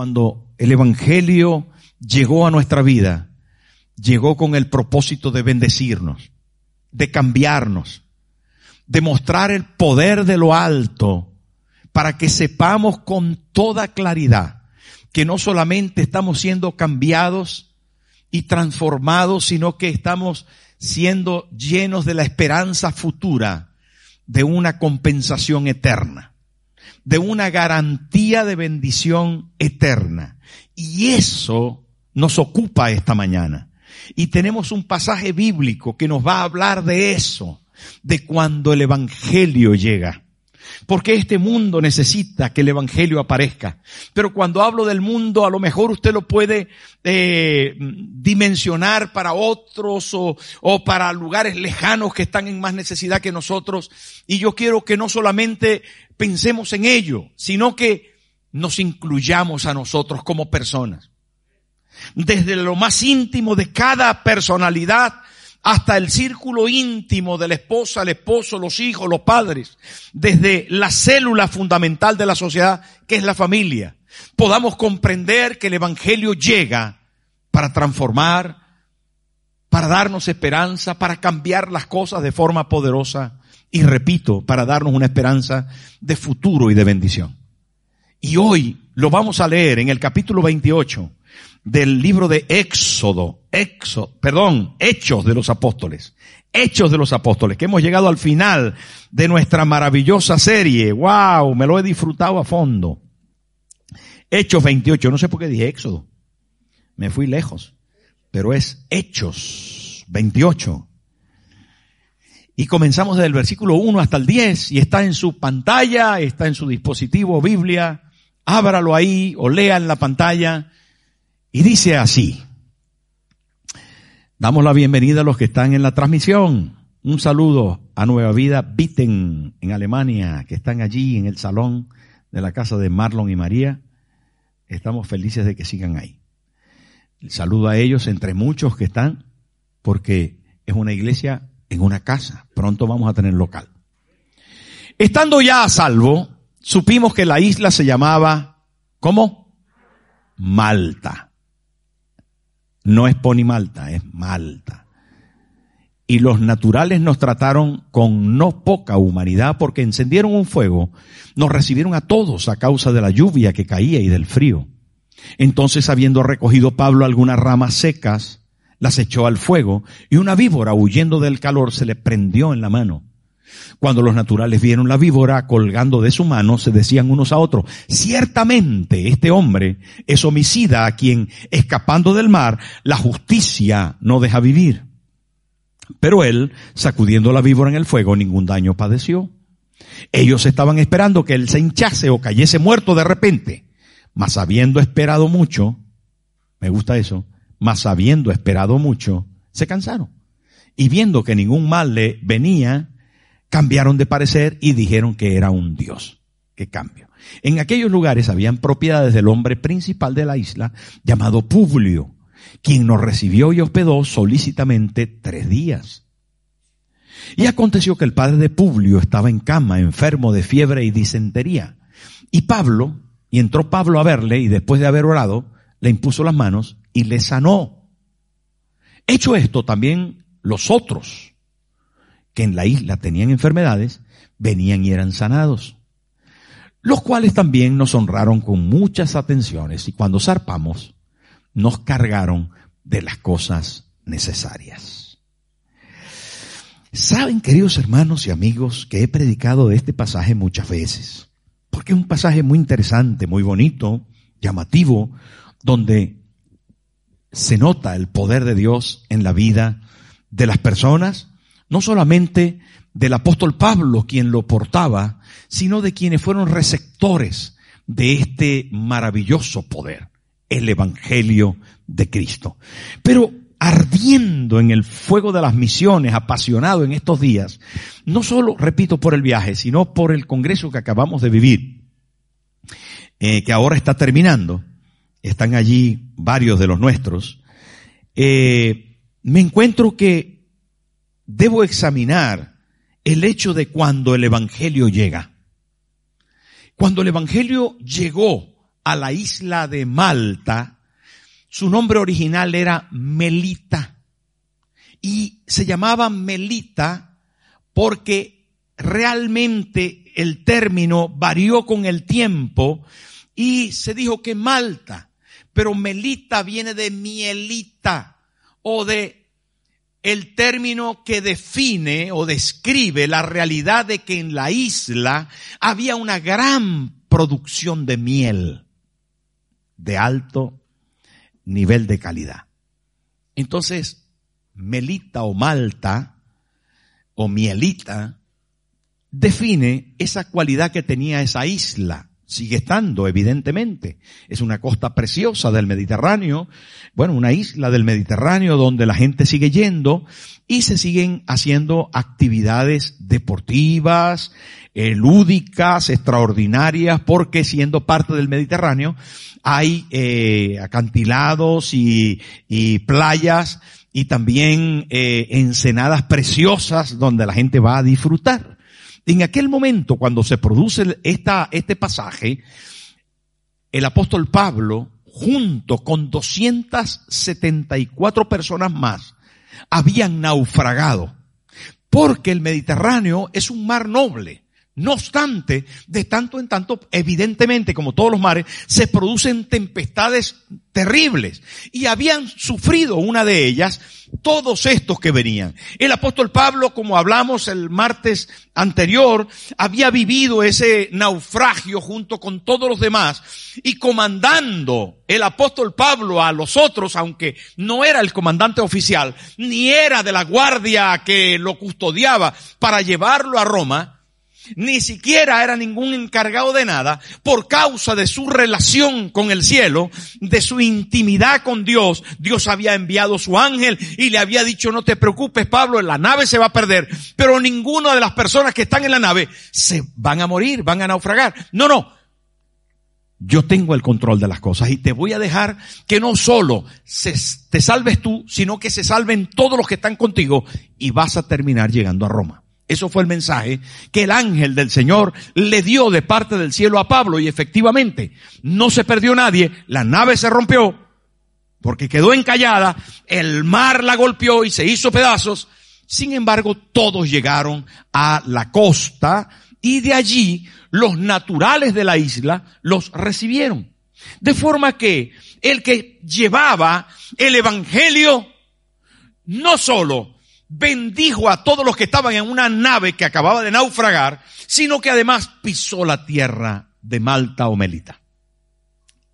cuando el Evangelio llegó a nuestra vida, llegó con el propósito de bendecirnos, de cambiarnos, de mostrar el poder de lo alto, para que sepamos con toda claridad que no solamente estamos siendo cambiados y transformados, sino que estamos siendo llenos de la esperanza futura de una compensación eterna de una garantía de bendición eterna. Y eso nos ocupa esta mañana. Y tenemos un pasaje bíblico que nos va a hablar de eso, de cuando el Evangelio llega. Porque este mundo necesita que el Evangelio aparezca. Pero cuando hablo del mundo, a lo mejor usted lo puede eh, dimensionar para otros o, o para lugares lejanos que están en más necesidad que nosotros. Y yo quiero que no solamente pensemos en ello, sino que nos incluyamos a nosotros como personas. Desde lo más íntimo de cada personalidad hasta el círculo íntimo de la esposa, el esposo, los hijos, los padres, desde la célula fundamental de la sociedad, que es la familia, podamos comprender que el Evangelio llega para transformar, para darnos esperanza, para cambiar las cosas de forma poderosa y repito, para darnos una esperanza de futuro y de bendición. Y hoy lo vamos a leer en el capítulo 28 del libro de Éxodo, Éxodo, perdón, Hechos de los Apóstoles. Hechos de los Apóstoles, que hemos llegado al final de nuestra maravillosa serie. ¡Wow! Me lo he disfrutado a fondo. Hechos 28, no sé por qué dije Éxodo. Me fui lejos. Pero es Hechos 28. Y comenzamos desde el versículo 1 hasta el 10 y está en su pantalla, está en su dispositivo Biblia. Ábralo ahí o lea en la pantalla y dice así. Damos la bienvenida a los que están en la transmisión. Un saludo a Nueva Vida Bitten en Alemania, que están allí en el salón de la casa de Marlon y María. Estamos felices de que sigan ahí. El saludo a ellos entre muchos que están, porque es una iglesia en una casa. Pronto vamos a tener local. Estando ya a salvo, supimos que la isla se llamaba, ¿cómo? Malta. No es Ponimalta, es Malta. Y los naturales nos trataron con no poca humanidad porque encendieron un fuego, nos recibieron a todos a causa de la lluvia que caía y del frío. Entonces, habiendo recogido Pablo algunas ramas secas, las echó al fuego y una víbora huyendo del calor se le prendió en la mano. Cuando los naturales vieron la víbora colgando de su mano, se decían unos a otros, ciertamente este hombre es homicida a quien, escapando del mar, la justicia no deja vivir. Pero él, sacudiendo la víbora en el fuego, ningún daño padeció. Ellos estaban esperando que él se hinchase o cayese muerto de repente, mas habiendo esperado mucho, me gusta eso, mas habiendo esperado mucho, se cansaron. Y viendo que ningún mal le venía, cambiaron de parecer y dijeron que era un dios. Qué cambio. En aquellos lugares habían propiedades del hombre principal de la isla, llamado Publio, quien nos recibió y hospedó solícitamente tres días. Y aconteció que el padre de Publio estaba en cama, enfermo de fiebre y disentería. Y Pablo, y entró Pablo a verle, y después de haber orado, le impuso las manos y le sanó. Hecho esto, también los otros que en la isla tenían enfermedades, venían y eran sanados. Los cuales también nos honraron con muchas atenciones y cuando zarpamos, nos cargaron de las cosas necesarias. Saben, queridos hermanos y amigos, que he predicado de este pasaje muchas veces, porque es un pasaje muy interesante, muy bonito, llamativo, donde se nota el poder de Dios en la vida de las personas, no solamente del apóstol Pablo quien lo portaba, sino de quienes fueron receptores de este maravilloso poder, el Evangelio de Cristo. Pero ardiendo en el fuego de las misiones, apasionado en estos días, no solo, repito, por el viaje, sino por el congreso que acabamos de vivir, eh, que ahora está terminando, están allí varios de los nuestros, eh, me encuentro que debo examinar el hecho de cuando el Evangelio llega. Cuando el Evangelio llegó a la isla de Malta, su nombre original era Melita. Y se llamaba Melita porque realmente el término varió con el tiempo y se dijo que Malta, pero Melita viene de mielita o de el término que define o describe la realidad de que en la isla había una gran producción de miel de alto nivel de calidad. Entonces, Melita o Malta o Mielita define esa cualidad que tenía esa isla. Sigue estando, evidentemente. Es una costa preciosa del Mediterráneo, bueno, una isla del Mediterráneo donde la gente sigue yendo y se siguen haciendo actividades deportivas, eh, lúdicas, extraordinarias, porque siendo parte del Mediterráneo hay eh, acantilados y, playas y también eh, ensenadas preciosas donde la gente va a disfrutar. En aquel momento, cuando se produce este pasaje, el apóstol Pablo, junto con 274 personas más, habían naufragado. Porque el Mediterráneo es un mar noble. No obstante, de tanto en tanto, evidentemente, como todos los mares, se producen tempestades terribles. Y habían sufrido una de ellas todos estos que venían. El apóstol Pablo, como hablamos el martes anterior, había vivido ese naufragio junto con todos los demás y comandando el apóstol Pablo a los otros, aunque no era el comandante oficial, ni era de la guardia que lo custodiaba para llevarlo a Roma, ni siquiera era ningún encargado de nada, por causa de su relación con el cielo, de su intimidad con Dios, Dios había enviado su ángel y le había dicho, no te preocupes Pablo, la nave se va a perder, pero ninguna de las personas que están en la nave se van a morir, van a naufragar. No, no. Yo tengo el control de las cosas y te voy a dejar que no solo te salves tú, sino que se salven todos los que están contigo y vas a terminar llegando a Roma. Eso fue el mensaje que el ángel del Señor le dio de parte del cielo a Pablo y efectivamente no se perdió nadie, la nave se rompió porque quedó encallada, el mar la golpeó y se hizo pedazos. Sin embargo, todos llegaron a la costa y de allí los naturales de la isla los recibieron. De forma que el que llevaba el evangelio no solo bendijo a todos los que estaban en una nave que acababa de naufragar, sino que además pisó la tierra de Malta o Melita.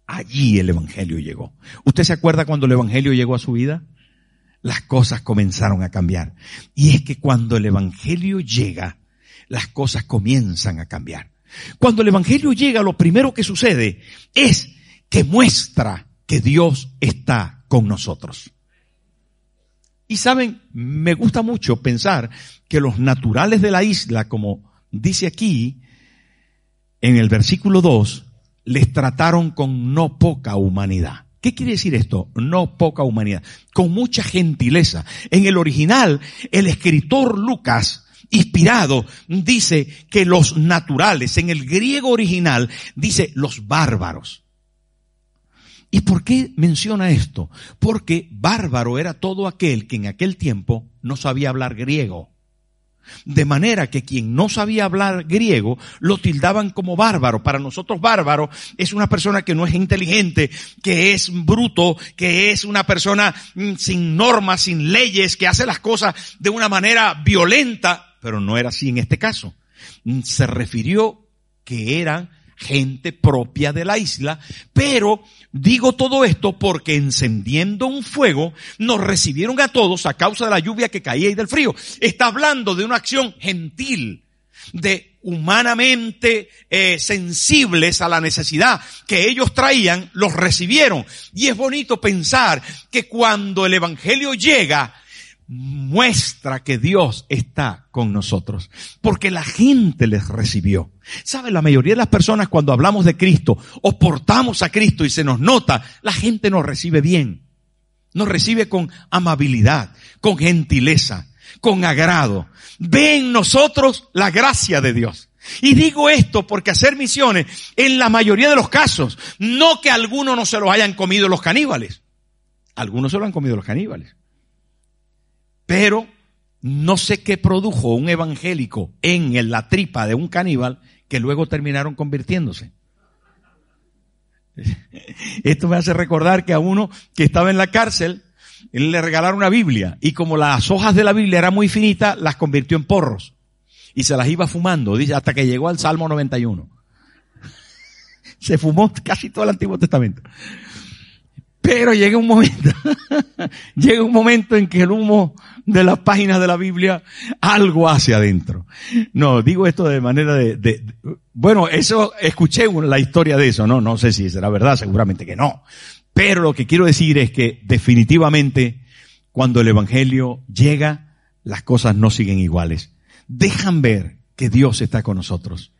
Allí el Evangelio llegó. ¿Usted se acuerda cuando el Evangelio llegó a su vida? Las cosas comenzaron a cambiar. Y es que cuando el Evangelio llega, las cosas comienzan a cambiar. Cuando el Evangelio llega, lo primero que sucede es que muestra que Dios está con nosotros. Y saben, me gusta mucho pensar que los naturales de la isla, como dice aquí, en el versículo 2, les trataron con no poca humanidad. ¿Qué quiere decir esto? No poca humanidad. Con mucha gentileza. En el original, el escritor Lucas, inspirado, dice que los naturales, en el griego original, dice los bárbaros. ¿Y por qué menciona esto? Porque bárbaro era todo aquel que en aquel tiempo no sabía hablar griego. De manera que quien no sabía hablar griego lo tildaban como bárbaro. Para nosotros bárbaro es una persona que no es inteligente, que es bruto, que es una persona mm, sin normas, sin leyes, que hace las cosas de una manera violenta. Pero no era así en este caso. Mm, se refirió que eran gente propia de la isla, pero digo todo esto porque encendiendo un fuego nos recibieron a todos a causa de la lluvia que caía y del frío. Está hablando de una acción gentil, de humanamente eh, sensibles a la necesidad que ellos traían, los recibieron. Y es bonito pensar que cuando el Evangelio llega, muestra que Dios está con nosotros, porque la gente les recibió. ¿Sabe? La mayoría de las personas cuando hablamos de Cristo o portamos a Cristo y se nos nota, la gente nos recibe bien. Nos recibe con amabilidad, con gentileza, con agrado. Ve en nosotros la gracia de Dios. Y digo esto porque hacer misiones, en la mayoría de los casos, no que algunos no se los hayan comido los caníbales. Algunos se lo han comido los caníbales. Pero no sé qué produjo un evangélico en la tripa de un caníbal que luego terminaron convirtiéndose. Esto me hace recordar que a uno que estaba en la cárcel, le regalaron una Biblia y como las hojas de la Biblia eran muy finitas, las convirtió en porros y se las iba fumando, dice, hasta que llegó al Salmo 91. Se fumó casi todo el Antiguo Testamento. Pero llega un momento, llega un momento en que el humo de las páginas de la Biblia algo hace adentro. No, digo esto de manera de, bueno, eso, escuché la historia de eso, no, no sé si será verdad, seguramente que no. Pero lo que quiero decir es que definitivamente cuando el Evangelio llega, las cosas no siguen iguales. Dejan ver que Dios está con nosotros.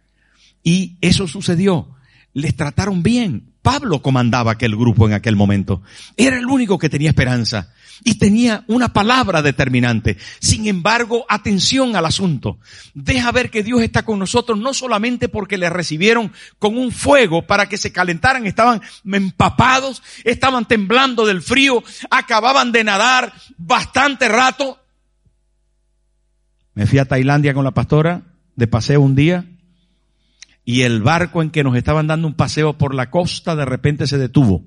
Y eso sucedió. Les trataron bien. Pablo comandaba aquel grupo en aquel momento. Era el único que tenía esperanza y tenía una palabra determinante. Sin embargo, atención al asunto. Deja ver que Dios está con nosotros no solamente porque le recibieron con un fuego para que se calentaran, estaban empapados, estaban temblando del frío, acababan de nadar bastante rato. Me fui a Tailandia con la pastora de paseo un día y el barco en que nos estaban dando un paseo por la costa de repente se detuvo.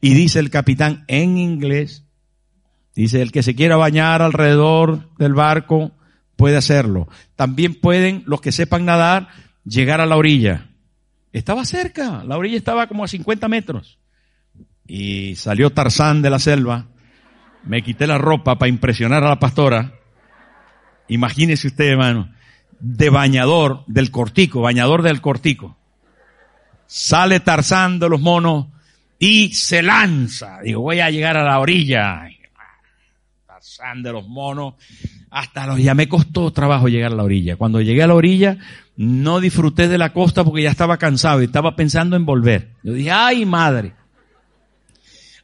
Y dice el capitán en inglés, dice, el que se quiera bañar alrededor del barco puede hacerlo. También pueden los que sepan nadar llegar a la orilla. Estaba cerca, la orilla estaba como a 50 metros. Y salió Tarzán de la selva, me quité la ropa para impresionar a la pastora. Imagínese usted, hermano de bañador del cortico, bañador del cortico. Sale Tarzán de los monos y se lanza. Digo, voy a llegar a la orilla. Tarzán de los monos. Hasta los, ya me costó trabajo llegar a la orilla. Cuando llegué a la orilla, no disfruté de la costa porque ya estaba cansado y estaba pensando en volver. Yo dije, ay madre.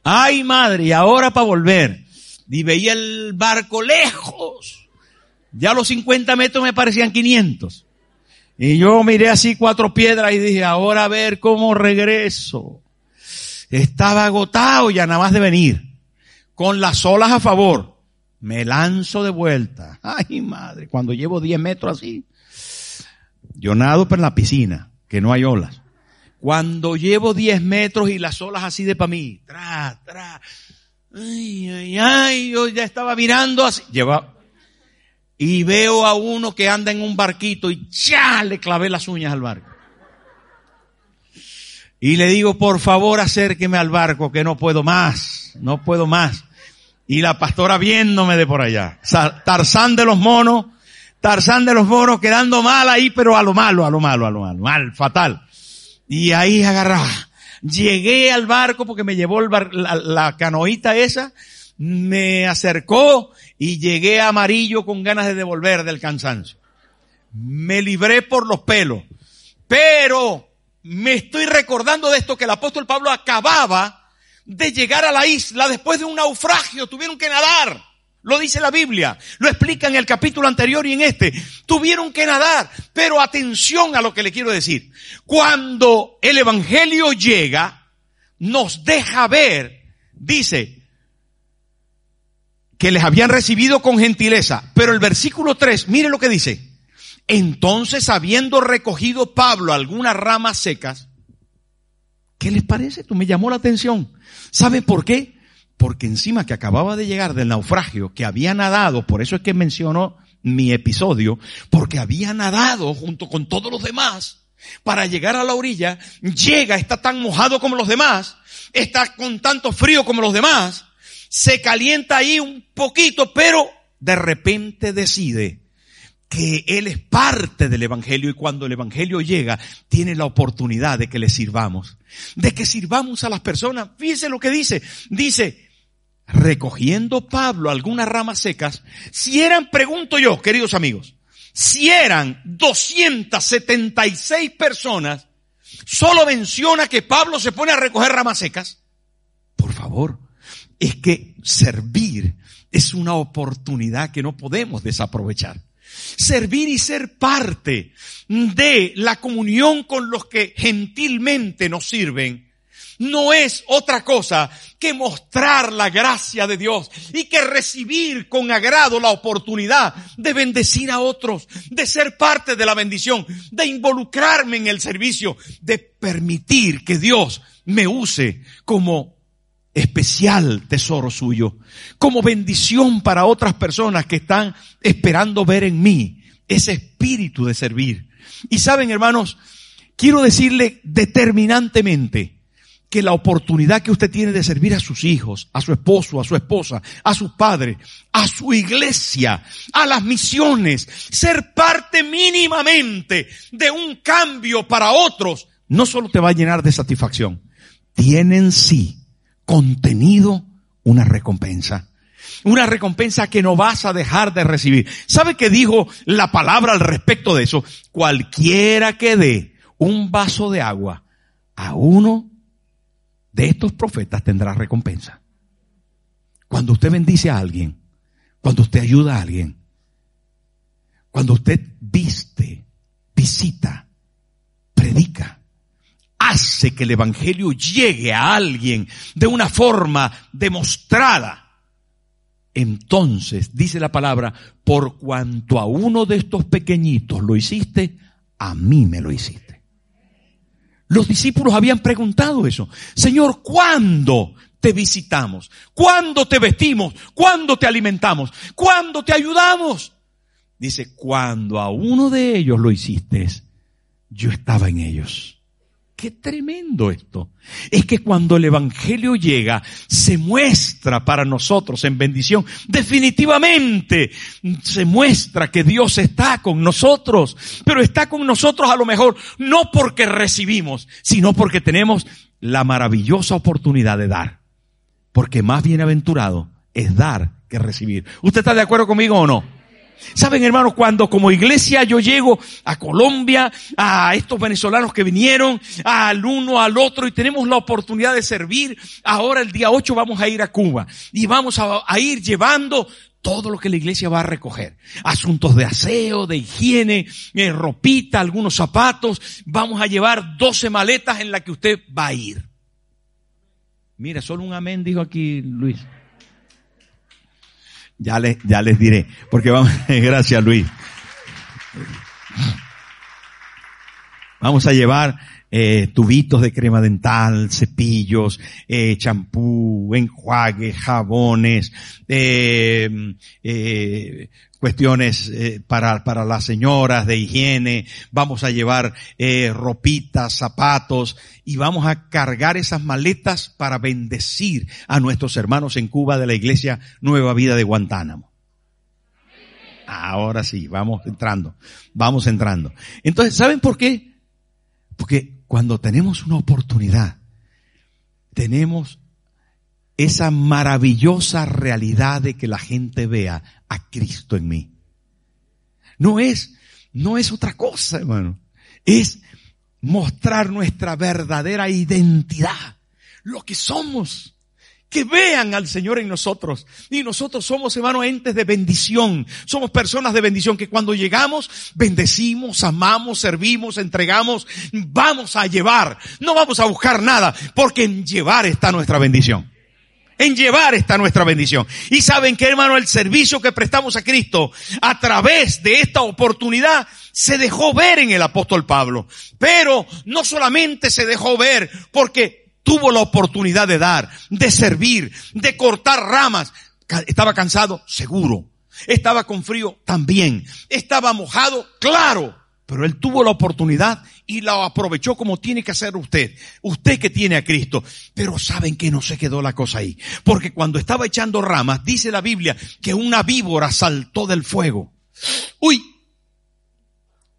Ay madre, y ahora para volver. Y veía el barco lejos ya los 50 metros me parecían 500. Y yo miré así cuatro piedras y dije, ahora a ver cómo regreso. Estaba agotado ya nada más de venir. Con las olas a favor. Me lanzo de vuelta. Ay madre, cuando llevo 10 metros así. Yo nado por la piscina, que no hay olas. Cuando llevo 10 metros y las olas así de para mí. Tra, tra. Ay, ay, ay, yo ya estaba mirando así. Y veo a uno que anda en un barquito y ya le clavé las uñas al barco. Y le digo, por favor, acérqueme al barco que no puedo más, no puedo más. Y la pastora viéndome de por allá. Tarzán de los monos, Tarzán de los monos quedando mal ahí, pero a lo malo, a lo malo, a lo malo, mal, fatal. Y ahí agarraba. Llegué al barco porque me llevó el la, la canoita esa, me acercó y llegué amarillo con ganas de devolver del cansancio. Me libré por los pelos. Pero me estoy recordando de esto que el apóstol Pablo acababa de llegar a la isla después de un naufragio. Tuvieron que nadar. Lo dice la Biblia. Lo explica en el capítulo anterior y en este. Tuvieron que nadar. Pero atención a lo que le quiero decir. Cuando el Evangelio llega, nos deja ver, dice, que les habían recibido con gentileza. Pero el versículo 3, mire lo que dice. Entonces, habiendo recogido Pablo algunas ramas secas, ¿qué les parece? Tú me llamó la atención. ¿Sabe por qué? Porque encima que acababa de llegar del naufragio, que había nadado, por eso es que mencionó mi episodio, porque había nadado junto con todos los demás, Para llegar a la orilla, llega, está tan mojado como los demás, está con tanto frío como los demás, se calienta ahí un poquito, pero de repente decide que Él es parte del Evangelio y cuando el Evangelio llega, tiene la oportunidad de que le sirvamos, de que sirvamos a las personas. Fíjense lo que dice. Dice, recogiendo Pablo algunas ramas secas, si eran, pregunto yo, queridos amigos, si eran 276 personas, solo menciona que Pablo se pone a recoger ramas secas. Por favor, es que servir es una oportunidad que no podemos desaprovechar. Servir y ser parte de la comunión con los que gentilmente nos sirven no es otra cosa que mostrar la gracia de Dios y que recibir con agrado la oportunidad de bendecir a otros, de ser parte de la bendición, de involucrarme en el servicio, de permitir que Dios me use como especial tesoro suyo, como bendición para otras personas que están esperando ver en mí ese espíritu de servir. Y saben, hermanos, quiero decirle determinantemente, que la oportunidad que usted tiene de servir a sus hijos, a su esposo, a su esposa, a sus padres, a su iglesia, a las misiones, ser parte mínimamente de un cambio para otros, no solo te va a llenar de satisfacción, tiene en sí contenido una recompensa. Una recompensa que no vas a dejar de recibir. ¿Sabe qué dijo la palabra al respecto de eso? Cualquiera que dé un vaso de agua a uno de estos profetas tendrá recompensa. Cuando usted bendice a alguien, cuando usted ayuda a alguien, cuando usted viste, visita, predica, hace que el Evangelio llegue a alguien de una forma demostrada, entonces, dice la palabra, por cuanto a uno de estos pequeñitos lo hiciste, a mí me lo hiciste. Los discípulos habían preguntado eso. Señor, ¿cuándo te visitamos? ¿Cuándo te vestimos? ¿Cuándo te alimentamos? ¿Cuándo te ayudamos? Dice, cuando a uno de ellos lo hiciste, yo estaba en ellos. Qué tremendo esto. Es que cuando el Evangelio llega, se muestra para nosotros en bendición. Definitivamente se muestra que Dios está con nosotros, pero está con nosotros a lo mejor no porque recibimos, sino porque tenemos la maravillosa oportunidad de dar. Porque más bienaventurado es dar que recibir. ¿Usted está de acuerdo conmigo o no? Saben, hermanos, cuando como iglesia yo llego a Colombia, a estos venezolanos que vinieron, al uno, al otro, y tenemos la oportunidad de servir, ahora el día 8 vamos a ir a Cuba y vamos a, ir llevando todo lo que la iglesia va a recoger. Asuntos de aseo, de higiene, eh, ropita, algunos zapatos. Vamos a llevar 12 maletas en las que usted va a ir. Mira, solo un amén dijo aquí Luis. Ya les, ya les diré. Porque vamos, gracias Luis. Vamos a llevar eh, tubitos de crema dental, cepillos, eh, champú, enjuagues, jabones, eh, eh, cuestiones eh, para, para las señoras de higiene, vamos a llevar eh, ropitas, zapatos y vamos a cargar esas maletas para bendecir a nuestros hermanos en Cuba de la Iglesia Nueva Vida de Guantánamo. Ahora sí, vamos entrando, vamos entrando. Entonces, ¿saben por qué? Porque cuando tenemos una oportunidad, tenemos esa maravillosa realidad de que la gente vea a Cristo en mí. No es, no es otra cosa, hermano. Es mostrar nuestra verdadera identidad, lo que somos. Que vean al Señor en nosotros. Y nosotros somos, hermanos, entes de bendición. Somos personas de bendición que cuando llegamos, bendecimos, amamos, servimos, entregamos, vamos a llevar. No vamos a buscar nada, porque en llevar está nuestra bendición. En llevar está nuestra bendición. Y saben que hermano, el servicio que prestamos a Cristo a través de esta oportunidad se dejó ver en el apóstol Pablo. Pero no solamente se dejó ver porque tuvo la oportunidad de dar, de servir, de cortar ramas. Estaba cansado, seguro. Estaba con frío, también. Estaba mojado, claro. Pero él tuvo la oportunidad y la aprovechó como tiene que hacer usted. Usted que tiene a Cristo. Pero saben que no se quedó la cosa ahí. Porque cuando estaba echando ramas, dice la Biblia que una víbora saltó del fuego. Uy,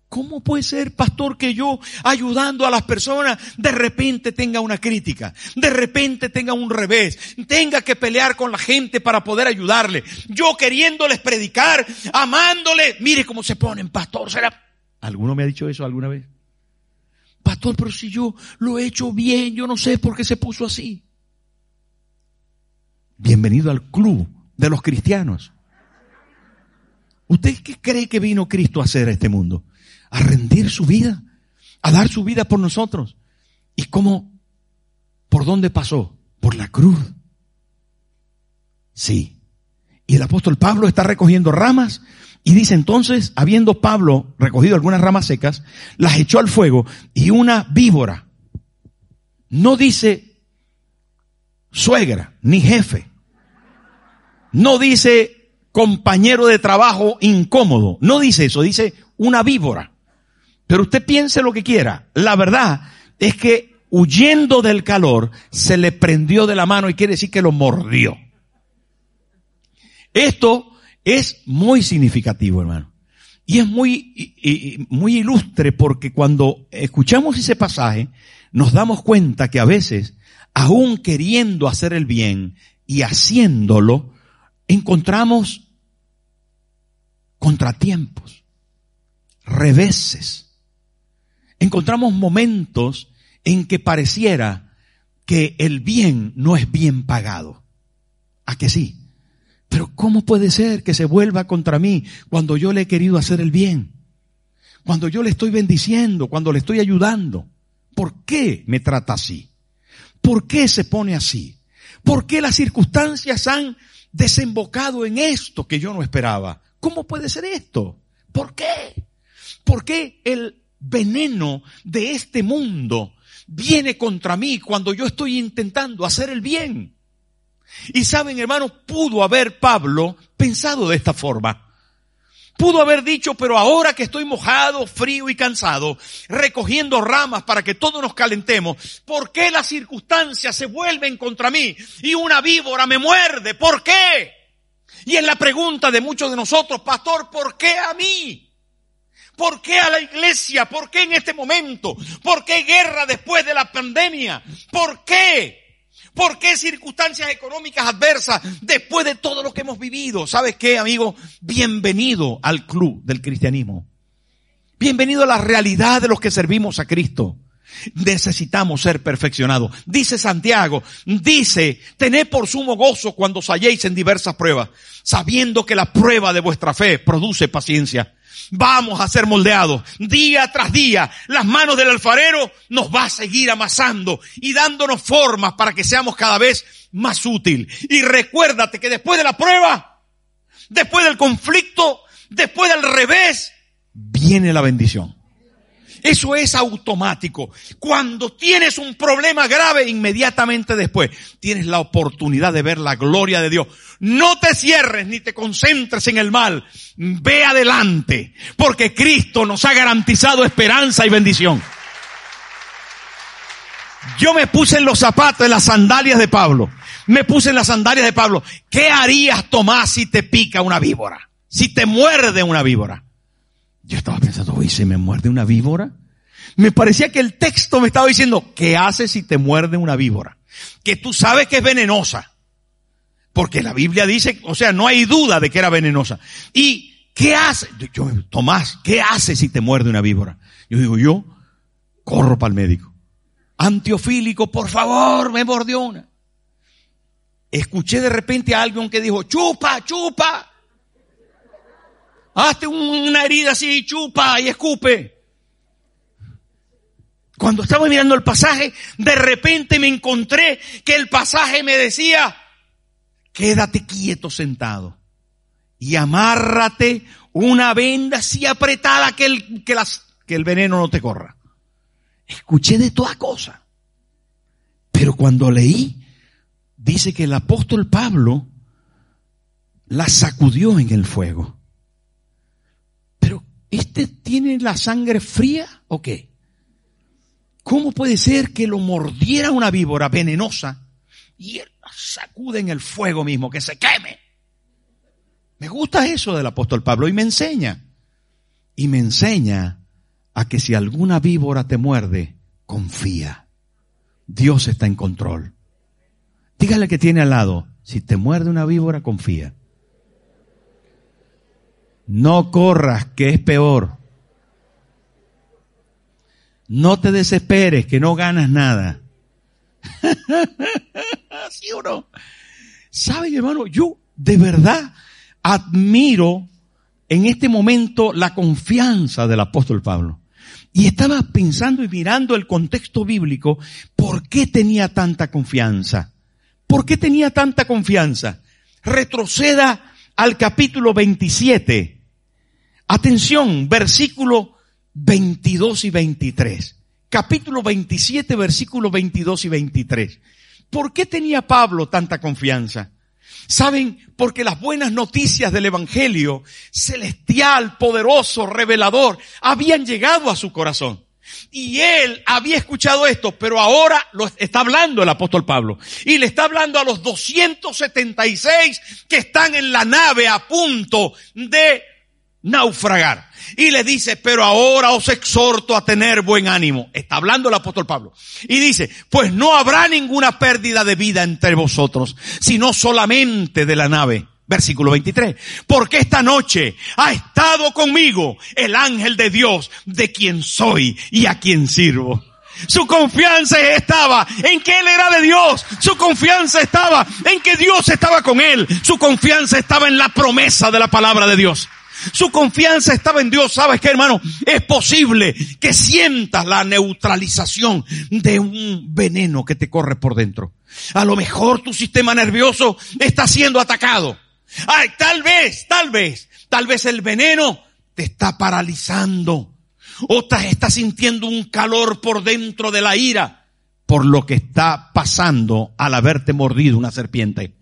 ¿Cómo puede ser, pastor, que yo ayudando a las personas de repente tenga una crítica, de repente tenga un revés, tenga que pelear con la gente para poder ayudarle? Yo queriéndoles predicar, amándoles, mire cómo se ponen, pastor, será... ¿Alguno me ha dicho eso alguna vez? Pastor, pero si yo lo he hecho bien, yo no sé por qué se puso así. Bienvenido al club de los cristianos. ¿Usted qué cree que vino Cristo a hacer a este mundo? A rendir su vida, a dar su vida por nosotros. ¿Y cómo? ¿Por dónde pasó? Por la cruz. Sí. Y el apóstol Pablo está recogiendo ramas y dice entonces, habiendo Pablo recogido algunas ramas secas, las echó al fuego y una víbora, no dice suegra ni jefe, no dice compañero de trabajo incómodo, no dice eso, dice una víbora. Pero usted piense lo que quiera. La verdad es que huyendo del calor se le prendió de la mano y quiere decir que lo mordió. Esto es muy significativo, hermano. Y es muy, muy ilustre porque cuando escuchamos ese pasaje nos damos cuenta que a veces, aún queriendo hacer el bien y haciéndolo, encontramos contratiempos, reveses encontramos momentos en que pareciera que el bien no es bien pagado. ¿A que sí? Pero ¿cómo puede ser que se vuelva contra mí cuando yo le he querido hacer el bien? Cuando yo le estoy bendiciendo, cuando le estoy ayudando. ¿Por qué me trata así? ¿Por qué se pone así? ¿Por qué las circunstancias han desembocado en esto que yo no esperaba? ¿Cómo puede ser esto? ¿Por qué? ¿Por qué el veneno de este mundo viene contra mí cuando yo estoy intentando hacer el bien. Y saben, hermanos, pudo haber Pablo pensado de esta forma. Pudo haber dicho, pero ahora que estoy mojado, frío y cansado, recogiendo ramas para que todos nos calentemos, ¿por qué las circunstancias se vuelven contra mí y una víbora me muerde? ¿Por qué? Y en la pregunta de muchos de nosotros, pastor, ¿por qué a mí? ¿Por qué a la iglesia? ¿Por qué en este momento? ¿Por qué guerra después de la pandemia? ¿Por qué? ¿Por qué circunstancias económicas adversas después de todo lo que hemos vivido? ¿Sabes qué, amigo? Bienvenido al club del cristianismo. Bienvenido a la realidad de los que servimos a Cristo. Necesitamos ser perfeccionados. Dice Santiago, dice, tened por sumo gozo cuando os halléis en diversas pruebas, sabiendo que la prueba de vuestra fe produce paciencia. Vamos a ser moldeados día tras día. Las manos del alfarero nos va a seguir amasando y dándonos formas para que seamos cada vez más útil. Y recuérdate que después de la prueba, después del conflicto, después del revés, viene la bendición. Eso es automático. Cuando tienes un problema grave, inmediatamente después tienes la oportunidad de ver la gloria de Dios. No te cierres ni te concentres en el mal. Ve adelante, porque Cristo nos ha garantizado esperanza y bendición. Yo me puse en los zapatos, en las sandalias de Pablo. Me puse en las sandalias de Pablo. ¿Qué harías, Tomás, si te pica una víbora? Si te muerde una víbora. Yo estaba pensando, uy, ¿se me muerde una víbora? Me parecía que el texto me estaba diciendo, ¿qué haces si te muerde una víbora? Que tú sabes que es venenosa. Porque la Biblia dice, o sea, no hay duda de que era venenosa. ¿Y qué hace? Yo, Tomás, ¿qué hace si te muerde una víbora? Yo digo, yo corro para el médico. Antiofílico, por favor, me mordió una. Escuché de repente a alguien que dijo, chupa, chupa. Hazte una herida así, chupa y escupe. Cuando estaba mirando el pasaje, de repente me encontré que el pasaje me decía, quédate quieto sentado y amárrate una venda así apretada que el, que que el veneno no te corra. Escuché de toda cosa. Pero cuando leí, dice que el apóstol Pablo la sacudió en el fuego. ¿Este tiene la sangre fría o qué? ¿Cómo puede ser que lo mordiera una víbora venenosa y él la sacude en el fuego mismo, que se queme? Me gusta eso del apóstol Pablo y me enseña. Y me enseña a que si alguna víbora te muerde, confía. Dios está en control. Dígale que tiene al lado, si te muerde una víbora, confía. No corras, que es peor. No te desesperes, que no ganas nada. ¿Sí o no? ¿Saben, hermano? Yo de verdad admiro en este momento la confianza del apóstol Pablo. Y estaba pensando y mirando el contexto bíblico, ¿por qué tenía tanta confianza? ¿Por qué tenía tanta confianza? Retroceda al capítulo 27. Atención, versículo 22 y 23. Capítulo 27, versículo 22 y 23. ¿Por qué tenía Pablo tanta confianza? ¿Saben? Porque las buenas noticias del Evangelio, celestial, poderoso, revelador, habían llegado a su corazón. Y él había escuchado esto, pero ahora lo está hablando el apóstol Pablo. Y le está hablando a los 276 que están en la nave a punto de naufragar. Y le dice, pero ahora os exhorto a tener buen ánimo. Está hablando el apóstol Pablo. Y dice, pues no habrá ninguna pérdida de vida entre vosotros, sino solamente de la nave. Versículo 23. Porque esta noche ha estado conmigo el ángel de Dios, de quien soy y a quien sirvo. Su confianza estaba en que Él era de Dios. Su confianza estaba en que Dios estaba con Él. Su confianza estaba en la promesa de la palabra de Dios. Su confianza estaba en Dios. ¿Sabes qué, hermano? Es posible que sientas la neutralización de un veneno que te corre por dentro. A lo mejor tu sistema nervioso está siendo atacado. Ay, tal vez, tal vez, tal vez el veneno te está paralizando. O estás sintiendo un calor por dentro de la ira por lo que está pasando al haberte mordido una serpiente.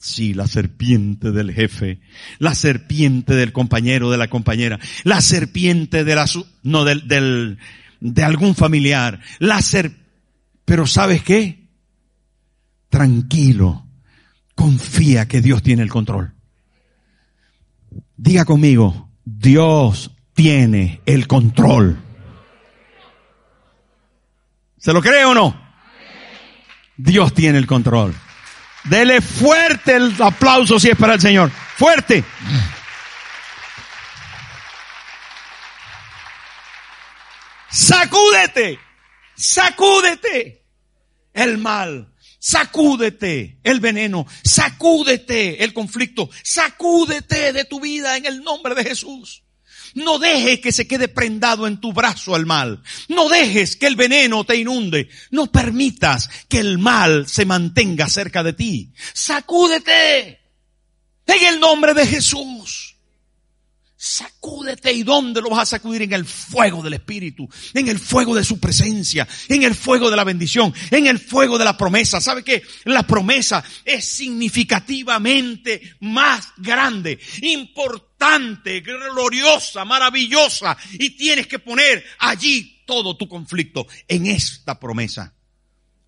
Sí, la serpiente del jefe, la serpiente del compañero de la compañera, la serpiente de la, no, del, del, de algún familiar, la ser, pero ¿sabes qué? Tranquilo, confía que Dios tiene el control. Diga conmigo, Dios tiene el control. ¿Se lo cree o no? Dios tiene el control. Dele fuerte el aplauso si es para el Señor. Fuerte. Sacúdete. Sacúdete el mal. Sacúdete el veneno. Sacúdete el conflicto. Sacúdete de tu vida en el nombre de Jesús. No dejes que se quede prendado en tu brazo el mal. No dejes que el veneno te inunde. No permitas que el mal se mantenga cerca de ti. Sacúdete en el nombre de Jesús. Sacúdete y dónde lo vas a sacudir en el fuego del Espíritu, en el fuego de su presencia, en el fuego de la bendición, en el fuego de la promesa. ¿Sabe qué? La promesa es significativamente más grande, importante, gloriosa, maravillosa y tienes que poner allí todo tu conflicto en esta promesa.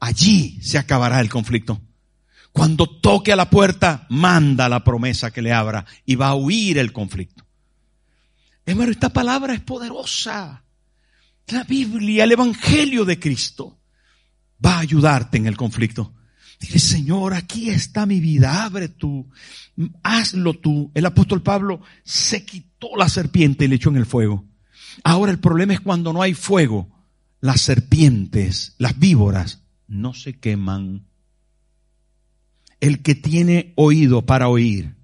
Allí se acabará el conflicto. Cuando toque a la puerta, manda la promesa que le abra y va a huir el conflicto. Hermano, esta palabra es poderosa. La Biblia, el Evangelio de Cristo, va a ayudarte en el conflicto. Dile, Señor, aquí está mi vida, abre tú, hazlo tú. El apóstol Pablo se quitó la serpiente y le echó en el fuego. Ahora el problema es cuando no hay fuego, las serpientes, las víboras, no se queman. El que tiene oído para oír,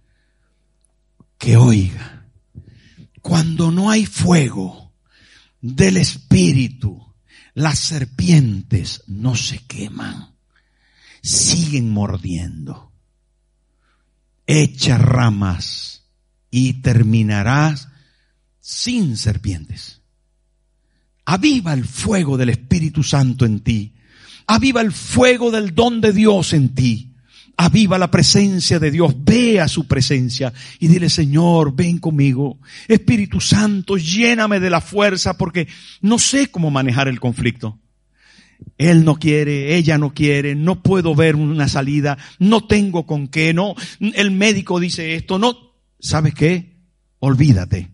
que oiga. Cuando no hay fuego del espíritu, las serpientes no se queman, siguen mordiendo. Echa ramas y terminarás sin serpientes. Aviva el fuego del Espíritu Santo en ti. Aviva el fuego del don de Dios en ti. Aviva la presencia de Dios, ve a su presencia y dile, Señor, ven conmigo. Espíritu Santo, lléname de la fuerza porque no sé cómo manejar el conflicto. Él no quiere, ella no quiere, no puedo ver una salida, no tengo con qué, no, el médico dice esto, no, ¿sabes qué? Olvídate.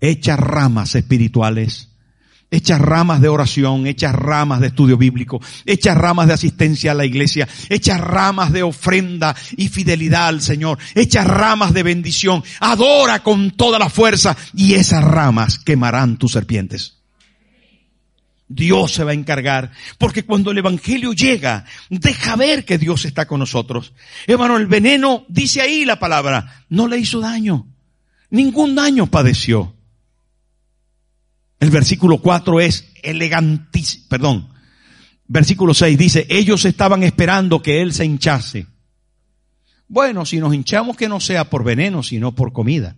Echa ramas espirituales Echas ramas de oración, echas ramas de estudio bíblico, echas ramas de asistencia a la iglesia, echas ramas de ofrenda y fidelidad al Señor, echas ramas de bendición, adora con toda la fuerza y esas ramas quemarán tus serpientes. Dios se va a encargar, porque cuando el Evangelio llega, deja ver que Dios está con nosotros. Hermano, el veneno, dice ahí la palabra, no le hizo daño, ningún daño padeció. El versículo 4 es elegantísimo, perdón. Versículo 6 dice, ellos estaban esperando que él se hinchase. Bueno, si nos hinchamos que no sea por veneno, sino por comida.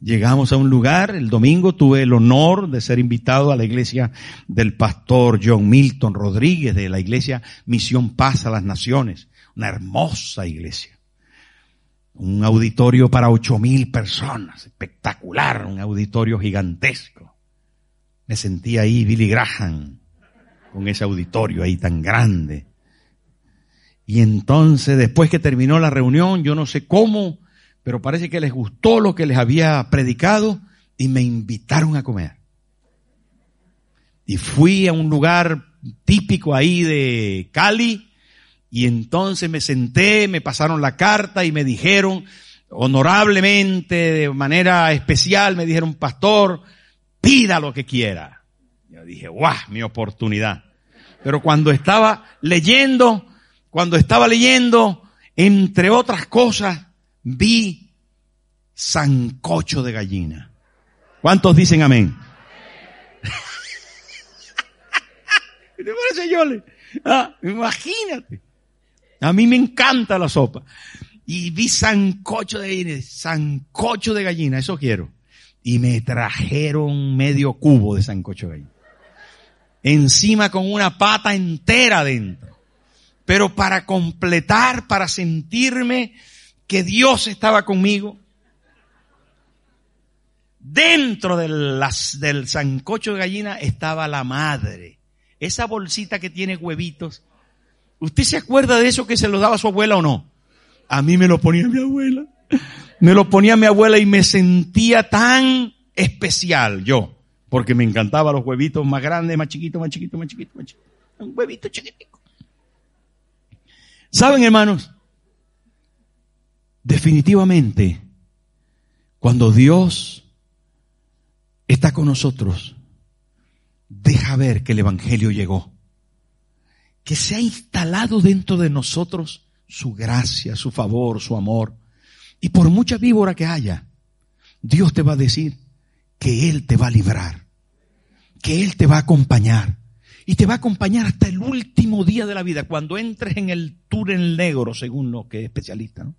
Llegamos a un lugar, el domingo tuve el honor de ser invitado a la iglesia del pastor John Milton Rodríguez de la iglesia Misión Paz a las Naciones, una hermosa iglesia un auditorio para ocho mil personas, espectacular, un auditorio gigantesco. Me sentí ahí Billy Graham, con ese auditorio ahí tan grande. Y entonces, después que terminó la reunión, yo no sé cómo, pero parece que les gustó lo que les había predicado y me invitaron a comer. Y fui a un lugar típico ahí de Cali, y entonces me senté, me pasaron la carta y me dijeron, honorablemente, de manera especial, me dijeron, pastor, pida lo que quiera. Yo dije, guau, mi oportunidad. Pero cuando estaba leyendo, cuando estaba leyendo, entre otras cosas, vi sancocho de gallina. ¿Cuántos dicen amén? Ah, imagínate. A mí me encanta la sopa. Y vi sancocho de gallina, sancocho de gallina, eso quiero. Y me trajeron medio cubo de sancocho de gallina. Encima con una pata entera dentro. Pero para completar, para sentirme que Dios estaba conmigo, dentro del, del sancocho de gallina estaba la madre. Esa bolsita que tiene huevitos ¿Usted se acuerda de eso que se lo daba a su abuela o no? A mí me lo ponía mi abuela. Me lo ponía mi abuela y me sentía tan especial yo. Porque me encantaban los huevitos más grandes, más chiquitos, más chiquitos, más chiquitos, más chiquitos. Un huevito chiquitico. ¿Saben, hermanos? Definitivamente, cuando Dios está con nosotros, deja ver que el Evangelio llegó que se ha instalado dentro de nosotros su gracia, su favor, su amor. Y por mucha víbora que haya, Dios te va a decir que Él te va a librar, que Él te va a acompañar. Y te va a acompañar hasta el último día de la vida, cuando entres en el túnel negro, según lo que es especialista. ¿no?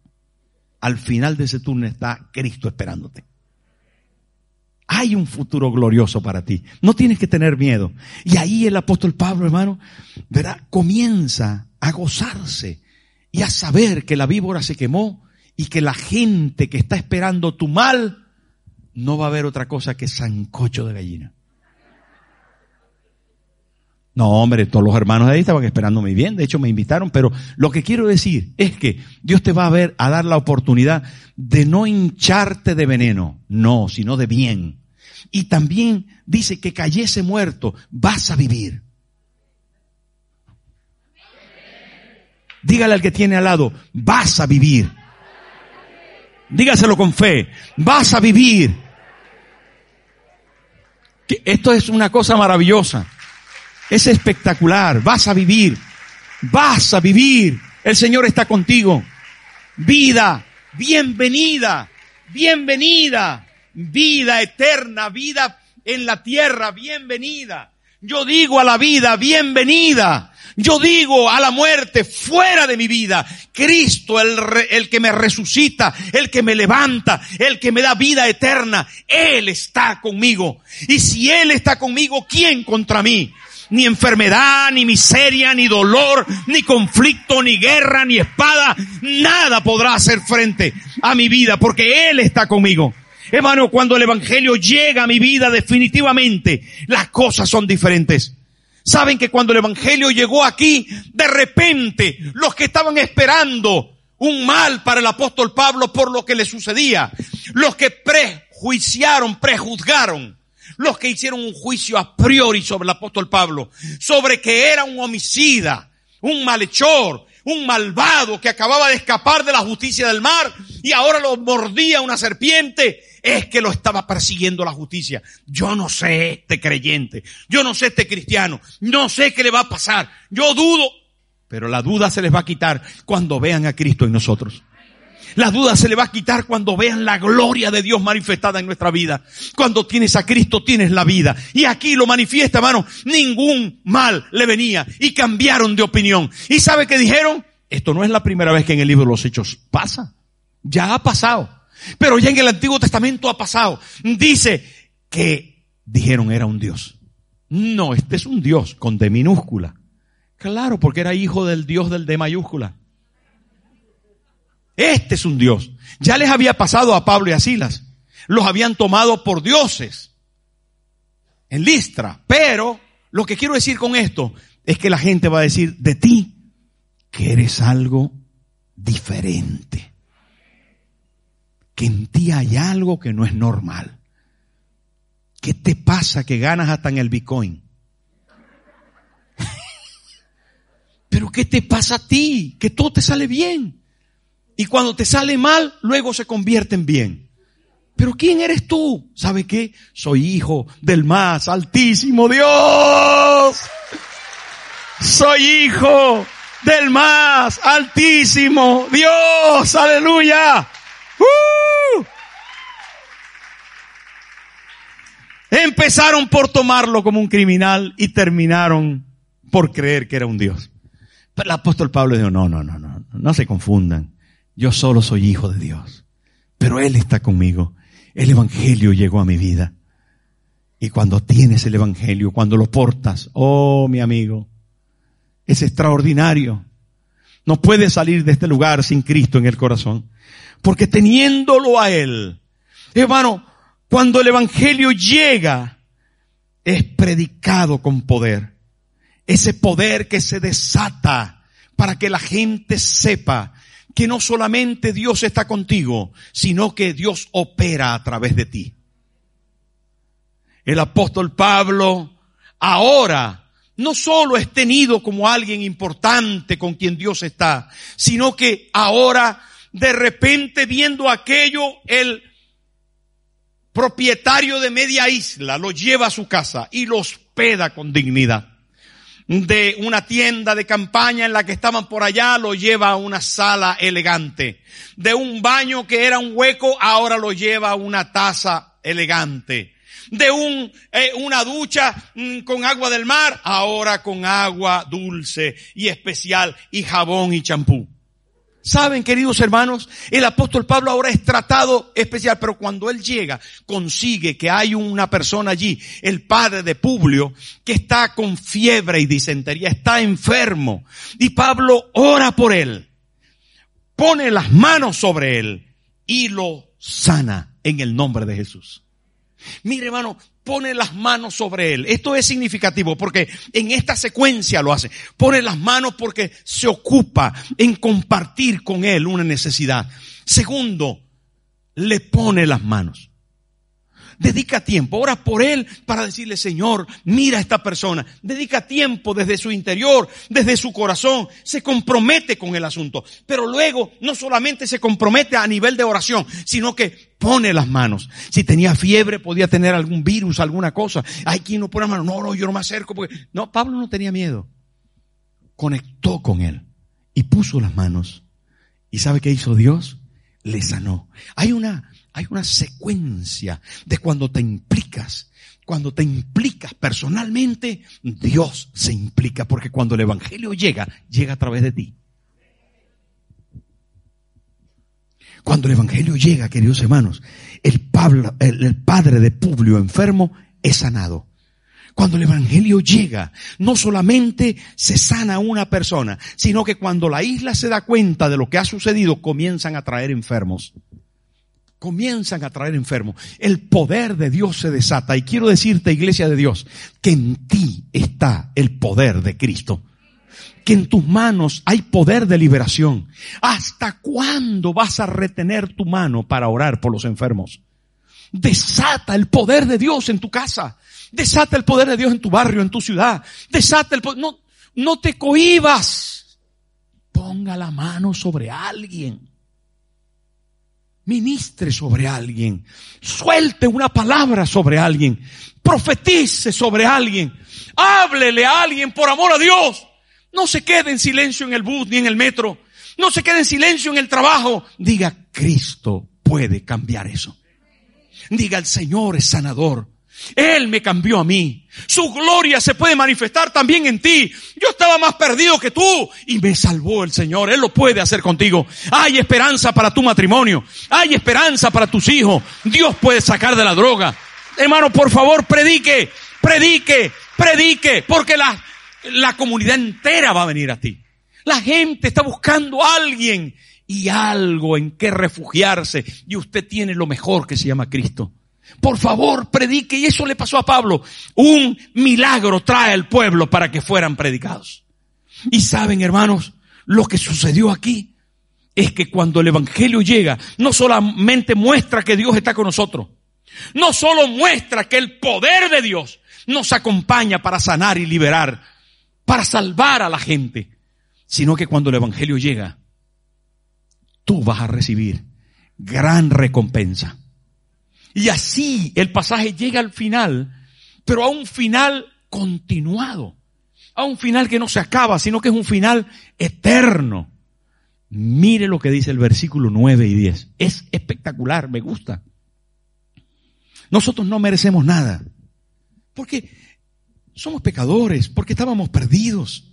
Al final de ese túnel está Cristo esperándote. Hay un futuro glorioso para ti. No tienes que tener miedo. Y ahí el apóstol Pablo, hermano, comienza a gozarse y a saber que la víbora se quemó y que la gente que está esperando tu mal no va a ver otra cosa que sancocho de gallina. No, hombre, todos los hermanos de ahí estaban esperando muy bien, de hecho me invitaron, pero lo que quiero decir es que Dios te va a ver, a dar la oportunidad de no hincharte de veneno, no, sino de bien. Y también dice que cayese muerto, vas a vivir. Dígale al que tiene al lado, vas a vivir. Dígaselo con fe, vas a vivir. Esto es una cosa maravillosa. Es espectacular. Vas a vivir. Vas a vivir. El Señor está contigo. Vida. Bienvenida. Bienvenida. Vida eterna. Vida en la tierra. Bienvenida. Yo digo a la vida, bienvenida. Yo digo a la muerte, fuera de mi vida. Cristo, el, que me resucita, el que me levanta, el que me da vida eterna, Él está conmigo. Y si Él está conmigo, ¿quién contra mí? Ni enfermedad, ni miseria, ni dolor, ni conflicto, ni guerra, ni espada, nada podrá hacer frente a mi vida porque Él está conmigo. Hermano, cuando el Evangelio llega a mi vida definitivamente, las cosas son diferentes. Saben que cuando el Evangelio llegó aquí, de repente los que estaban esperando un mal para el apóstol Pablo por lo que le sucedía, los que prejuiciaron, prejuzgaron, los que hicieron un juicio a priori sobre el apóstol Pablo, sobre que era un homicida, un malhechor, un malvado que acababa de escapar de la justicia del mar y ahora lo mordía una serpiente, es que lo estaba persiguiendo la justicia. Yo no sé este creyente, yo no sé este cristiano, no sé qué le va a pasar, yo dudo, pero la duda se les va a quitar cuando vean a Cristo en nosotros. La duda se le va a quitar cuando vean la gloria de Dios manifestada en nuestra vida. Cuando tienes a Cristo tienes la vida. Y aquí lo manifiesta, hermano. Ningún mal le venía. Y cambiaron de opinión. ¿Y sabe qué dijeron? Esto no es la primera vez que en el libro de los Hechos pasa. Ya ha pasado. Pero ya en el Antiguo Testamento ha pasado. Dice que dijeron era un Dios. No, este es un Dios con D minúscula. Claro, porque era hijo del Dios del D mayúscula. Este es un Dios. Ya les había pasado a Pablo y a Silas. Los habían tomado por dioses en Listra. Pero lo que quiero decir con esto es que la gente va a decir de ti que eres algo diferente. Que en ti hay algo que no es normal. ¿Qué te pasa que ganas hasta en el Bitcoin? Pero ¿qué te pasa a ti? Que todo te sale bien. Y cuando te sale mal, luego se convierte en bien. Pero ¿quién eres tú? ¿Sabe qué? Soy hijo del más altísimo Dios. Soy hijo del más altísimo Dios. Aleluya. ¡Uh! Empezaron por tomarlo como un criminal y terminaron por creer que era un Dios. Pero el apóstol Pablo dijo, no, no, no, no, no se confundan. Yo solo soy hijo de Dios, pero Él está conmigo. El Evangelio llegó a mi vida. Y cuando tienes el Evangelio, cuando lo portas, oh mi amigo, es extraordinario. No puedes salir de este lugar sin Cristo en el corazón. Porque teniéndolo a Él, hermano, cuando el Evangelio llega, es predicado con poder. Ese poder que se desata para que la gente sepa que no solamente Dios está contigo, sino que Dios opera a través de ti. El apóstol Pablo ahora no solo es tenido como alguien importante con quien Dios está, sino que ahora de repente viendo aquello, el propietario de media isla lo lleva a su casa y lo hospeda con dignidad de una tienda de campaña en la que estaban por allá, lo lleva a una sala elegante. De un baño que era un hueco, ahora lo lleva a una taza elegante. De un, eh, una ducha mm, con agua del mar, ahora con agua dulce y especial y jabón y champú. Saben, queridos hermanos, el apóstol Pablo ahora es tratado especial, pero cuando él llega, consigue que hay una persona allí, el padre de Publio, que está con fiebre y disentería, está enfermo. Y Pablo ora por él, pone las manos sobre él y lo sana en el nombre de Jesús. Mire hermano, pone las manos sobre él. Esto es significativo porque en esta secuencia lo hace. Pone las manos porque se ocupa en compartir con él una necesidad. Segundo, le pone las manos. Dedica tiempo, ora por él para decirle, Señor, mira a esta persona. Dedica tiempo desde su interior, desde su corazón. Se compromete con el asunto. Pero luego no solamente se compromete a nivel de oración, sino que pone las manos. Si tenía fiebre, podía tener algún virus, alguna cosa. Hay quien no pone las manos. No, no, yo no me acerco porque... No, Pablo no tenía miedo. Conectó con él y puso las manos. ¿Y sabe qué hizo Dios? Le sanó. Hay una, hay una secuencia de cuando te implicas. Cuando te implicas personalmente, Dios se implica, porque cuando el Evangelio llega, llega a través de ti. Cuando el Evangelio llega, queridos hermanos, el, el, padre de Publio enfermo es sanado. Cuando el Evangelio llega, no solamente se sana una persona, sino que cuando la isla se da cuenta de lo que ha sucedido, comienzan a traer enfermos. Comienzan a traer enfermos. El poder de Dios se desata. Y quiero decirte, iglesia de Dios, que en ti está el poder de Cristo que en tus manos hay poder de liberación. ¿Hasta cuándo vas a retener tu mano para orar por los enfermos? Desata el poder de Dios en tu casa. Desata el poder de Dios en tu barrio, en tu ciudad. Desata el poder. No, no te cohibas. Ponga la mano sobre alguien. Ministre sobre alguien. Suelte una palabra sobre alguien. Profetice sobre alguien. Háblele a alguien por amor a Dios. No se quede en silencio en el bus ni en el metro. No se quede en silencio en el trabajo. Diga, Cristo puede cambiar eso. Diga, el Señor es sanador. Él me cambió a mí. Su gloria se puede manifestar también en ti. Yo estaba más perdido que tú y me salvó el Señor. Él lo puede hacer contigo. Hay esperanza para tu matrimonio. Hay esperanza para tus hijos. Dios puede sacar de la droga. Hermano, por favor, predique, predique, predique, porque la, la comunidad entera va a venir a ti. La gente está buscando a alguien y algo en que refugiarse y usted tiene lo mejor que se llama Cristo. Por favor, predique y eso le pasó a Pablo. Un milagro trae al pueblo para que fueran predicados. Y saben, hermanos, lo que sucedió aquí es que cuando el Evangelio llega, no solamente muestra que Dios está con nosotros, no solo muestra que el poder de Dios nos acompaña para sanar y liberar, para salvar a la gente, sino que cuando el Evangelio llega, tú vas a recibir gran recompensa. Y así el pasaje llega al final, pero a un final continuado, a un final que no se acaba, sino que es un final eterno. Mire lo que dice el versículo 9 y 10. Es espectacular, me gusta. Nosotros no merecemos nada. Porque somos pecadores, porque estábamos perdidos,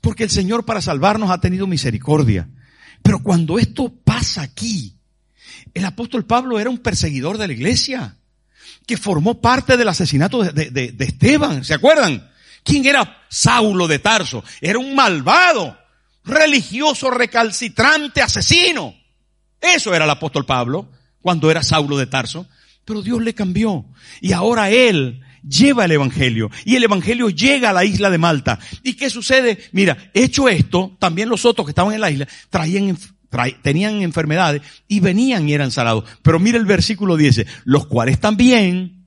porque el Señor para salvarnos ha tenido misericordia. Pero cuando esto pasa aquí, el apóstol Pablo era un perseguidor de la iglesia, que formó parte del asesinato de, Esteban, ¿se acuerdan? ¿Quién era Saulo de Tarso? Era un malvado, religioso, recalcitrante, asesino. Eso era el apóstol Pablo cuando era Saulo de Tarso. Pero Dios le cambió. Y ahora él lleva el Evangelio y el Evangelio llega a la isla de Malta. ¿Y qué sucede? Mira, hecho esto, también los otros que estaban en la isla traían, tenían enfermedades y venían y eran salados. Pero mira el versículo 10, los cuales también,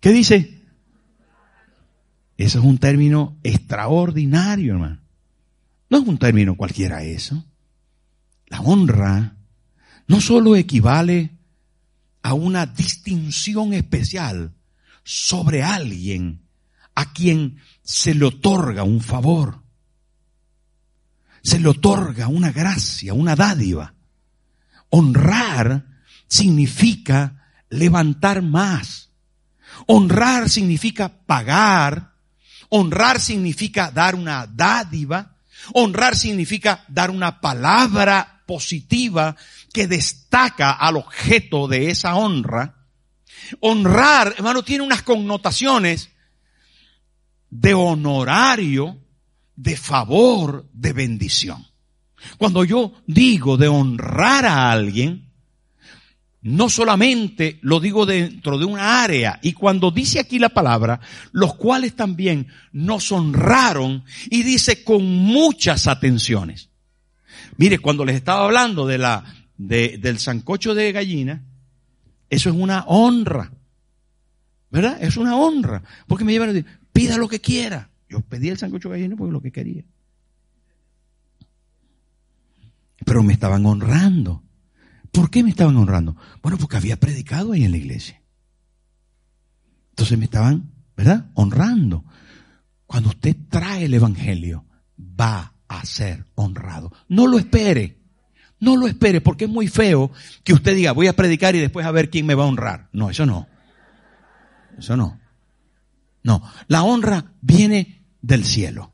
¿qué dice? Eso es un término extraordinario, hermano. No es un término cualquiera eso. La honra no solo equivale a una distinción especial, sobre alguien a quien se le otorga un favor, se le otorga una gracia, una dádiva. Honrar significa levantar más. Honrar significa pagar. Honrar significa dar una dádiva. Honrar significa dar una palabra positiva que destaca al objeto de esa honra. Honrar, hermano, tiene unas connotaciones de honorario, de favor, de bendición. Cuando yo digo de honrar a alguien, no solamente lo digo dentro de una área, y cuando dice aquí la palabra, los cuales también nos honraron, y dice con muchas atenciones. Mire, cuando les estaba hablando de la, de, del sancocho de gallina, eso es una honra. ¿Verdad? Es una honra. Porque me llevan a decir, pida lo que quiera. Yo pedí el sancocho gallino porque lo que quería. Pero me estaban honrando. ¿Por qué me estaban honrando? Bueno, porque había predicado ahí en la iglesia. Entonces me estaban, ¿verdad? Honrando. Cuando usted trae el Evangelio, va a ser honrado. No lo espere. No lo espere porque es muy feo que usted diga, voy a predicar y después a ver quién me va a honrar. No, eso no. Eso no. No, la honra viene del cielo.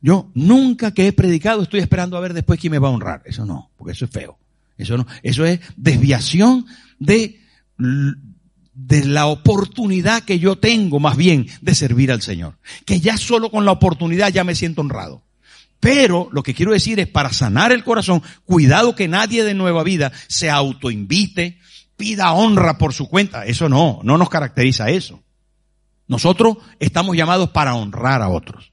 Yo nunca que he predicado estoy esperando a ver después quién me va a honrar. Eso no, porque eso es feo. Eso no, eso es desviación de, de la oportunidad que yo tengo más bien de servir al Señor. Que ya solo con la oportunidad ya me siento honrado. Pero lo que quiero decir es para sanar el corazón, cuidado que nadie de nueva vida se autoinvite, pida honra por su cuenta. Eso no, no nos caracteriza eso. Nosotros estamos llamados para honrar a otros.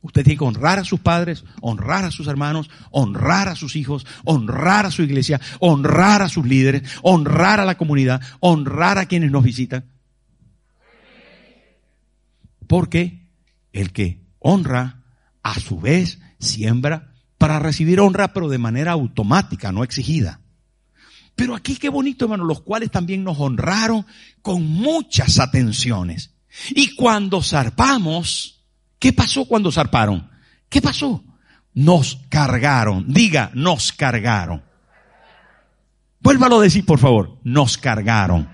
Usted tiene que honrar a sus padres, honrar a sus hermanos, honrar a sus hijos, honrar a su iglesia, honrar a sus líderes, honrar a la comunidad, honrar a quienes nos visitan. Porque el que honra, a su vez, siembra para recibir honra, pero de manera automática, no exigida. Pero aquí qué bonito, hermano, los cuales también nos honraron con muchas atenciones. Y cuando zarpamos, ¿qué pasó cuando zarparon? ¿Qué pasó? Nos cargaron. Diga, nos cargaron. Vuélvalo a decir, por favor. Nos cargaron.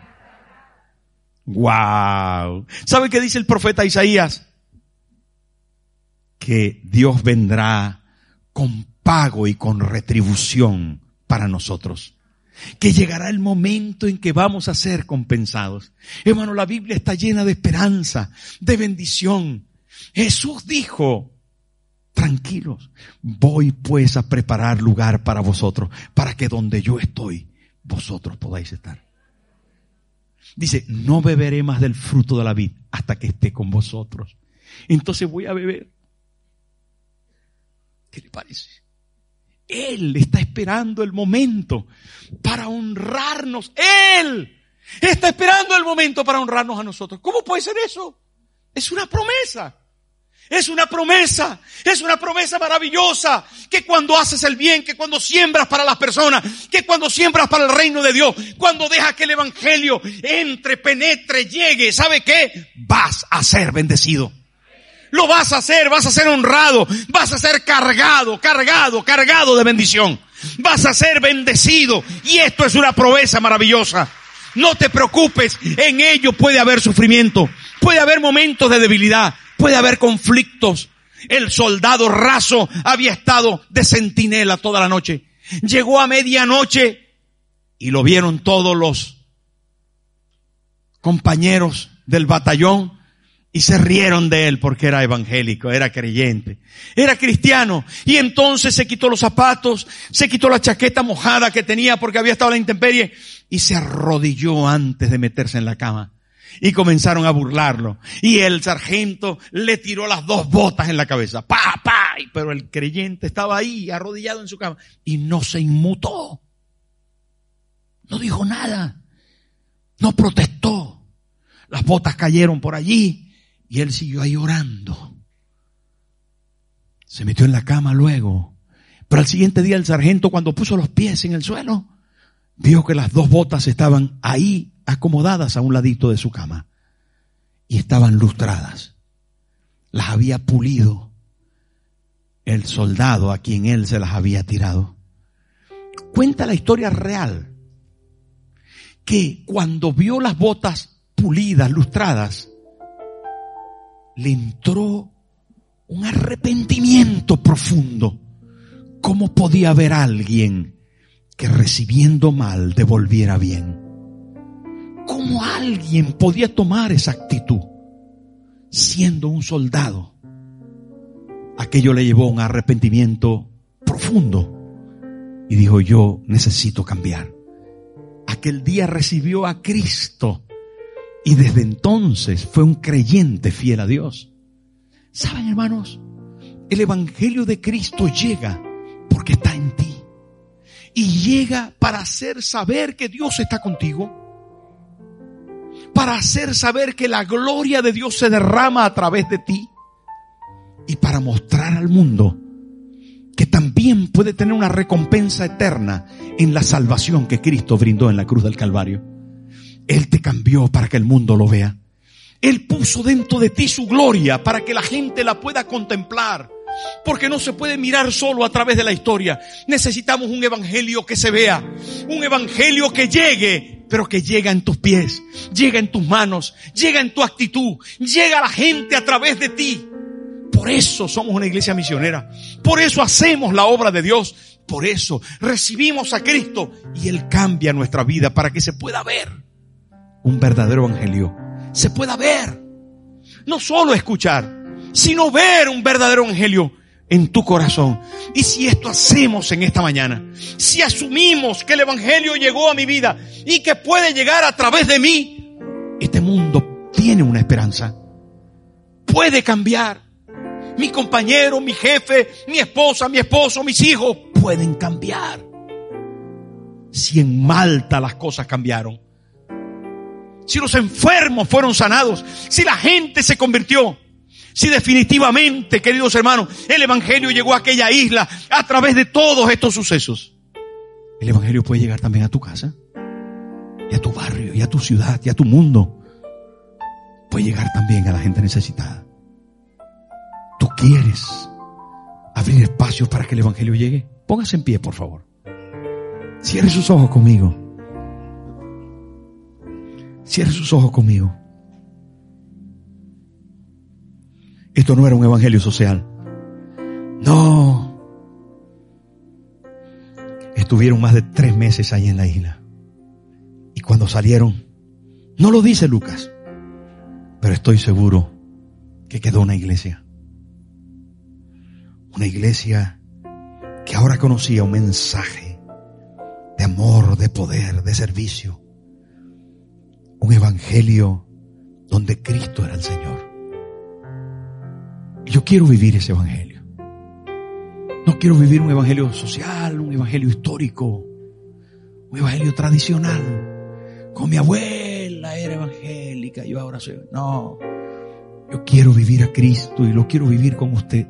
Wow. ¿Sabe qué dice el profeta Isaías? Que Dios vendrá con pago y con retribución para nosotros que llegará el momento en que vamos a ser compensados. Hermano, la Biblia está llena de esperanza, de bendición. Jesús dijo, tranquilos, voy pues a preparar lugar para vosotros, para que donde yo estoy, vosotros podáis estar. Dice, no beberé más del fruto de la vid hasta que esté con vosotros. Entonces voy a beber. ¿Qué le parece? Él está esperando el momento para honrarnos. Él está esperando el momento para honrarnos a nosotros. ¿Cómo puede ser eso? Es una promesa. Es una promesa, es una promesa maravillosa, que cuando haces el bien, que cuando siembras para las personas, que cuando siembras para el reino de Dios, cuando dejas que el Evangelio entre, penetre, llegue, ¿sabe qué? Vas a ser bendecido. Lo vas a hacer, vas a ser honrado, vas a ser cargado, cargado, cargado de bendición. Vas a ser bendecido. Y esto es una proeza maravillosa. No te preocupes, en ello puede haber sufrimiento, puede haber momentos de debilidad, puede haber conflictos. El soldado raso había estado de centinela toda la noche. Llegó a medianoche y lo vieron todos los compañeros del batallón y se rieron de él porque era evangélico, era creyente, era cristiano. Y entonces se quitó los zapatos, se quitó la chaqueta mojada que tenía porque había estado en la intemperie y se arrodilló antes de meterse en la cama. Y comenzaron a burlarlo. Y el sargento le tiró las dos botas en la cabeza. Pa, pa. Pero el creyente estaba ahí, arrodillado en su cama. Y no se inmutó. No dijo nada. No protestó. Las botas cayeron por allí. Y él siguió ahí orando. Se metió en la cama luego. Pero al siguiente día el sargento cuando puso los pies en el suelo, vio que las dos botas estaban ahí acomodadas a un ladito de su cama. Y estaban lustradas. Las había pulido el soldado a quien él se las había tirado. Cuenta la historia real que cuando vio las botas pulidas, lustradas, le entró un arrepentimiento profundo. ¿Cómo podía haber alguien que recibiendo mal devolviera bien? ¿Cómo alguien podía tomar esa actitud siendo un soldado? Aquello le llevó un arrepentimiento profundo y dijo yo necesito cambiar. Aquel día recibió a Cristo y desde entonces fue un creyente fiel a Dios. ¿Saben, hermanos? El Evangelio de Cristo llega porque está en ti. Y llega para hacer saber que Dios está contigo. Para hacer saber que la gloria de Dios se derrama a través de ti. Y para mostrar al mundo que también puede tener una recompensa eterna en la salvación que Cristo brindó en la cruz del Calvario. Él te cambió para que el mundo lo vea. Él puso dentro de ti su gloria para que la gente la pueda contemplar. Porque no se puede mirar solo a través de la historia. Necesitamos un evangelio que se vea. Un evangelio que llegue, pero que llega en tus pies, llega en tus manos, llega en tu actitud, llega a la gente a través de ti. Por eso somos una iglesia misionera. Por eso hacemos la obra de Dios. Por eso recibimos a Cristo y Él cambia nuestra vida para que se pueda ver un verdadero evangelio. Se pueda ver. No solo escuchar, sino ver un verdadero evangelio en tu corazón. Y si esto hacemos en esta mañana, si asumimos que el Evangelio llegó a mi vida y que puede llegar a través de mí, este mundo tiene una esperanza. Puede cambiar. Mi compañero, mi jefe, mi esposa, mi esposo, mis hijos pueden cambiar. Si en Malta las cosas cambiaron. Si los enfermos fueron sanados. Si la gente se convirtió. Si definitivamente, queridos hermanos, el Evangelio llegó a aquella isla a través de todos estos sucesos, el Evangelio puede llegar también a tu casa, y a tu barrio, y a tu ciudad, y a tu mundo. Puede llegar también a la gente necesitada. Tú quieres abrir espacio para que el Evangelio llegue. Póngase en pie, por favor. Cierre sus ojos conmigo. Cierre sus ojos conmigo. Esto no era un evangelio social. No. Estuvieron más de tres meses ahí en la isla. Y cuando salieron, no lo dice Lucas, pero estoy seguro que quedó una iglesia. Una iglesia que ahora conocía un mensaje de amor, de poder, de servicio. Un evangelio donde Cristo era el Señor. Yo quiero vivir ese evangelio. No quiero vivir un evangelio social, un evangelio histórico, un evangelio tradicional. Con mi abuela era evangélica, yo ahora soy. No. Yo quiero vivir a Cristo y lo quiero vivir con usted.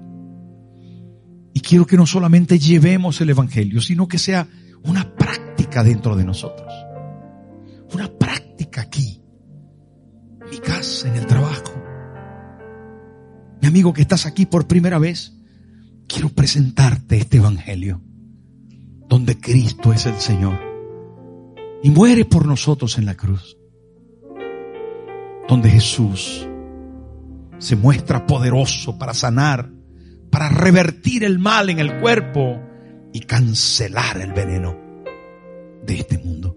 Y quiero que no solamente llevemos el evangelio, sino que sea una práctica dentro de nosotros. Amigo que estás aquí por primera vez, quiero presentarte este Evangelio, donde Cristo es el Señor y muere por nosotros en la cruz, donde Jesús se muestra poderoso para sanar, para revertir el mal en el cuerpo y cancelar el veneno de este mundo.